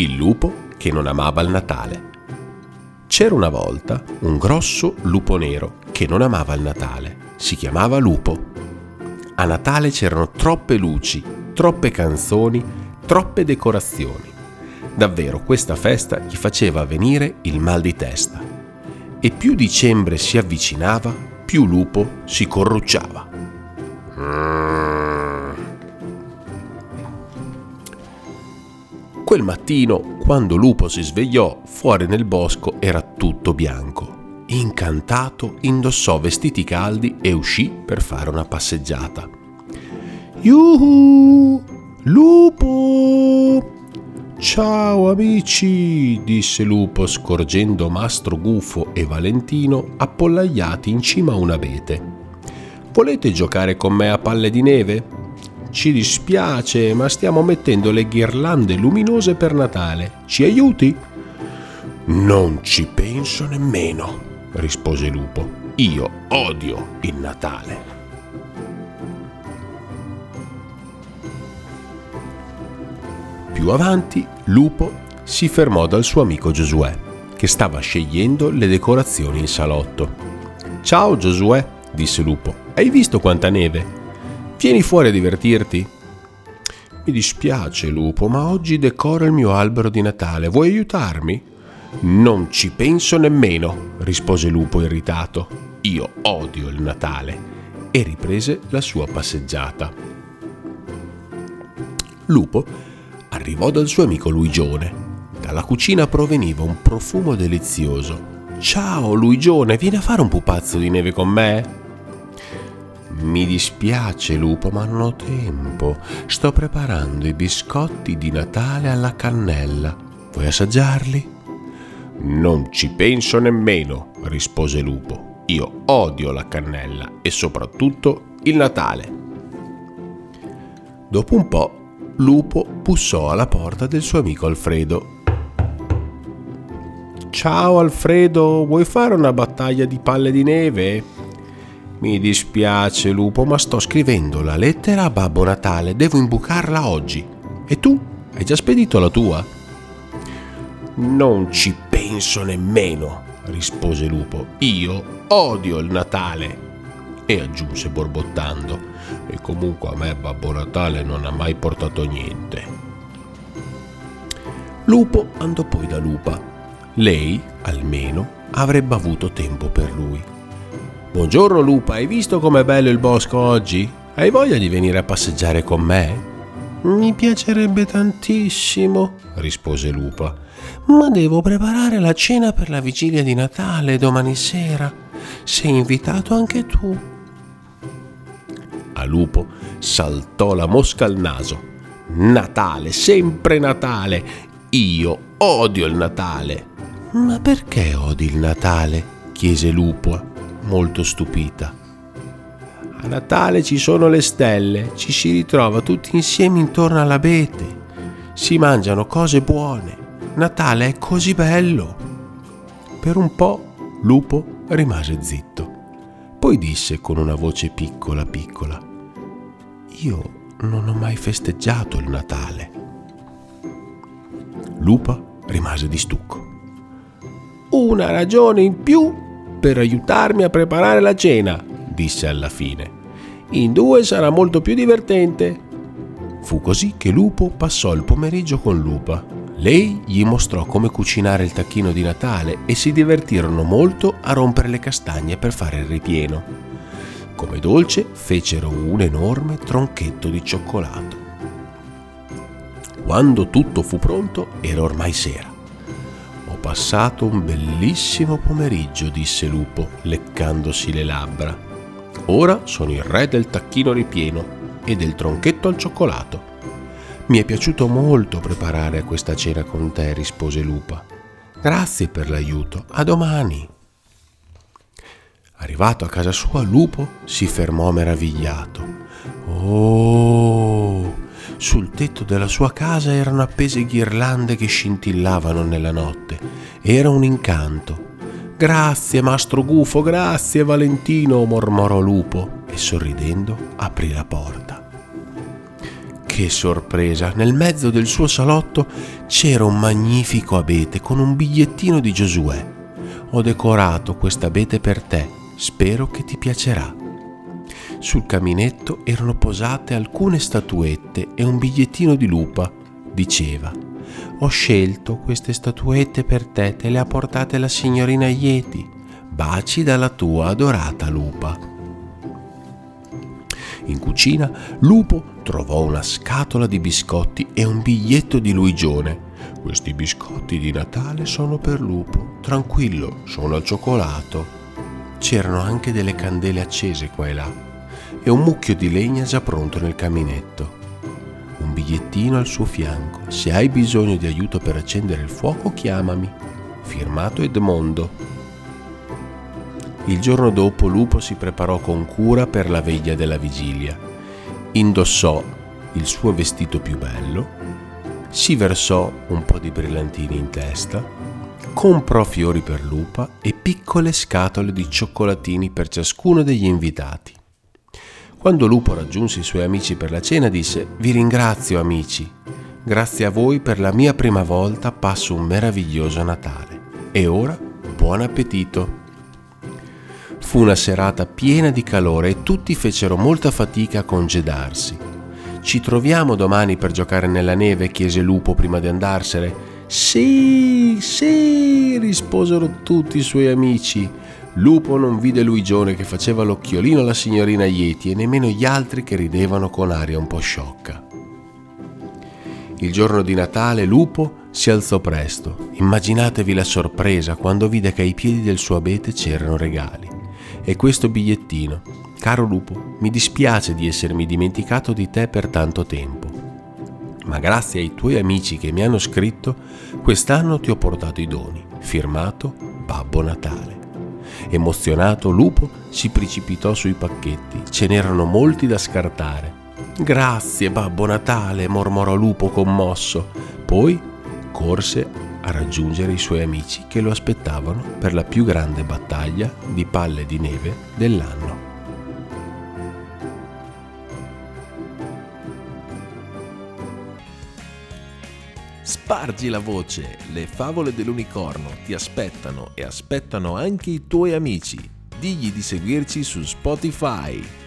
Il lupo che non amava il Natale. C'era una volta un grosso lupo nero che non amava il Natale. Si chiamava Lupo. A Natale c'erano troppe luci, troppe canzoni, troppe decorazioni. Davvero questa festa gli faceva venire il mal di testa. E più dicembre si avvicinava, più Lupo si corrucciava. Quel mattino, quando Lupo si svegliò, fuori nel bosco era tutto bianco. Incantato, indossò vestiti caldi e uscì per fare una passeggiata. Yuhu! Lupo! Ciao amici, disse Lupo scorgendo Mastro Gufo e Valentino appollaiati in cima a un abete. Volete giocare con me a palle di neve? Ci dispiace, ma stiamo mettendo le ghirlande luminose per Natale. Ci aiuti? Non ci penso nemmeno, rispose Lupo. Io odio il Natale. Più avanti, Lupo si fermò dal suo amico Giosuè, che stava scegliendo le decorazioni in salotto. Ciao Giosuè, disse Lupo, hai visto quanta neve? Vieni fuori a divertirti. Mi dispiace, lupo, ma oggi decoro il mio albero di Natale. Vuoi aiutarmi? Non ci penso nemmeno, rispose Lupo irritato. Io odio il Natale. E riprese la sua passeggiata. Lupo arrivò dal suo amico Luigione. Dalla cucina proveniva un profumo delizioso. Ciao Luigione, vieni a fare un pupazzo di neve con me? Mi dispiace, lupo, ma non ho tempo. Sto preparando i biscotti di Natale alla cannella. Vuoi assaggiarli? Non ci penso nemmeno, rispose Lupo. Io odio la cannella e soprattutto il Natale. Dopo un po', Lupo bussò alla porta del suo amico Alfredo. Ciao Alfredo, vuoi fare una battaglia di palle di neve? Mi dispiace, lupo, ma sto scrivendo la lettera a Babbo Natale. Devo imbucarla oggi. E tu? Hai già spedito la tua? Non ci penso nemmeno, rispose Lupo. Io odio il Natale. E aggiunse borbottando. E comunque a me Babbo Natale non ha mai portato niente. Lupo andò poi da Lupa. Lei, almeno, avrebbe avuto tempo per lui. Buongiorno Lupa, hai visto com'è bello il bosco oggi? Hai voglia di venire a passeggiare con me? Mi piacerebbe tantissimo, rispose Lupa, ma devo preparare la cena per la vigilia di Natale domani sera. Sei invitato anche tu. A Lupo saltò la mosca al naso. Natale, sempre Natale. Io odio il Natale. Ma perché odi il Natale? chiese Lupo molto stupita. A Natale ci sono le stelle, ci si ritrova tutti insieme intorno all'abete, si mangiano cose buone. Natale è così bello. Per un po' Lupo rimase zitto. Poi disse con una voce piccola piccola, io non ho mai festeggiato il Natale. Lupa rimase di stucco. Una ragione in più per aiutarmi a preparare la cena, disse alla fine. In due sarà molto più divertente. Fu così che Lupo passò il pomeriggio con Lupa. Lei gli mostrò come cucinare il tacchino di Natale e si divertirono molto a rompere le castagne per fare il ripieno. Come dolce fecero un enorme tronchetto di cioccolato. Quando tutto fu pronto era ormai sera passato un bellissimo pomeriggio, disse Lupo, leccandosi le labbra. Ora sono il re del tacchino ripieno e del tronchetto al cioccolato. Mi è piaciuto molto preparare questa cena con te, rispose Lupa. Grazie per l'aiuto. A domani. Arrivato a casa sua, Lupo si fermò meravigliato. Oh! Sul tetto della sua casa erano appese ghirlande che scintillavano nella notte. Era un incanto. Grazie, mastro Gufo, grazie, Valentino, mormorò Lupo e sorridendo aprì la porta. Che sorpresa! Nel mezzo del suo salotto c'era un magnifico abete con un bigliettino di Giosuè. Ho decorato questa abete per te, spero che ti piacerà. Sul caminetto erano posate alcune statuette e un bigliettino di lupa. Diceva, ho scelto queste statuette per te, te le ha portate la signorina Yeti. Baci dalla tua adorata lupa. In cucina, Lupo trovò una scatola di biscotti e un biglietto di Luigione. Questi biscotti di Natale sono per Lupo. Tranquillo, sono al cioccolato. C'erano anche delle candele accese qua e là e un mucchio di legna già pronto nel caminetto. Un bigliettino al suo fianco. Se hai bisogno di aiuto per accendere il fuoco, chiamami. Firmato Edmondo. Il giorno dopo Lupo si preparò con cura per la veglia della vigilia. Indossò il suo vestito più bello, si versò un po' di brillantini in testa, comprò fiori per Lupa e piccole scatole di cioccolatini per ciascuno degli invitati. Quando Lupo raggiunse i suoi amici per la cena disse Vi ringrazio amici, grazie a voi per la mia prima volta passo un meraviglioso Natale. E ora buon appetito! Fu una serata piena di calore e tutti fecero molta fatica a congedarsi. Ci troviamo domani per giocare nella neve? chiese Lupo prima di andarsene. Sì, sì, risposero tutti i suoi amici. Lupo non vide Luigione che faceva l'occhiolino alla signorina Yeti e nemmeno gli altri che ridevano con aria un po' sciocca. Il giorno di Natale Lupo si alzò presto. Immaginatevi la sorpresa quando vide che ai piedi del suo abete c'erano regali e questo bigliettino. Caro lupo, mi dispiace di essermi dimenticato di te per tanto tempo, ma grazie ai tuoi amici che mi hanno scritto, quest'anno ti ho portato i doni. Firmato Babbo Natale. Emozionato, Lupo si precipitò sui pacchetti. Ce n'erano molti da scartare. Grazie, Babbo Natale, mormorò Lupo commosso. Poi corse a raggiungere i suoi amici che lo aspettavano per la più grande battaglia di palle di neve dell'anno. Spargi la voce, le favole dell'unicorno ti aspettano e aspettano anche i tuoi amici. Digli di seguirci su Spotify.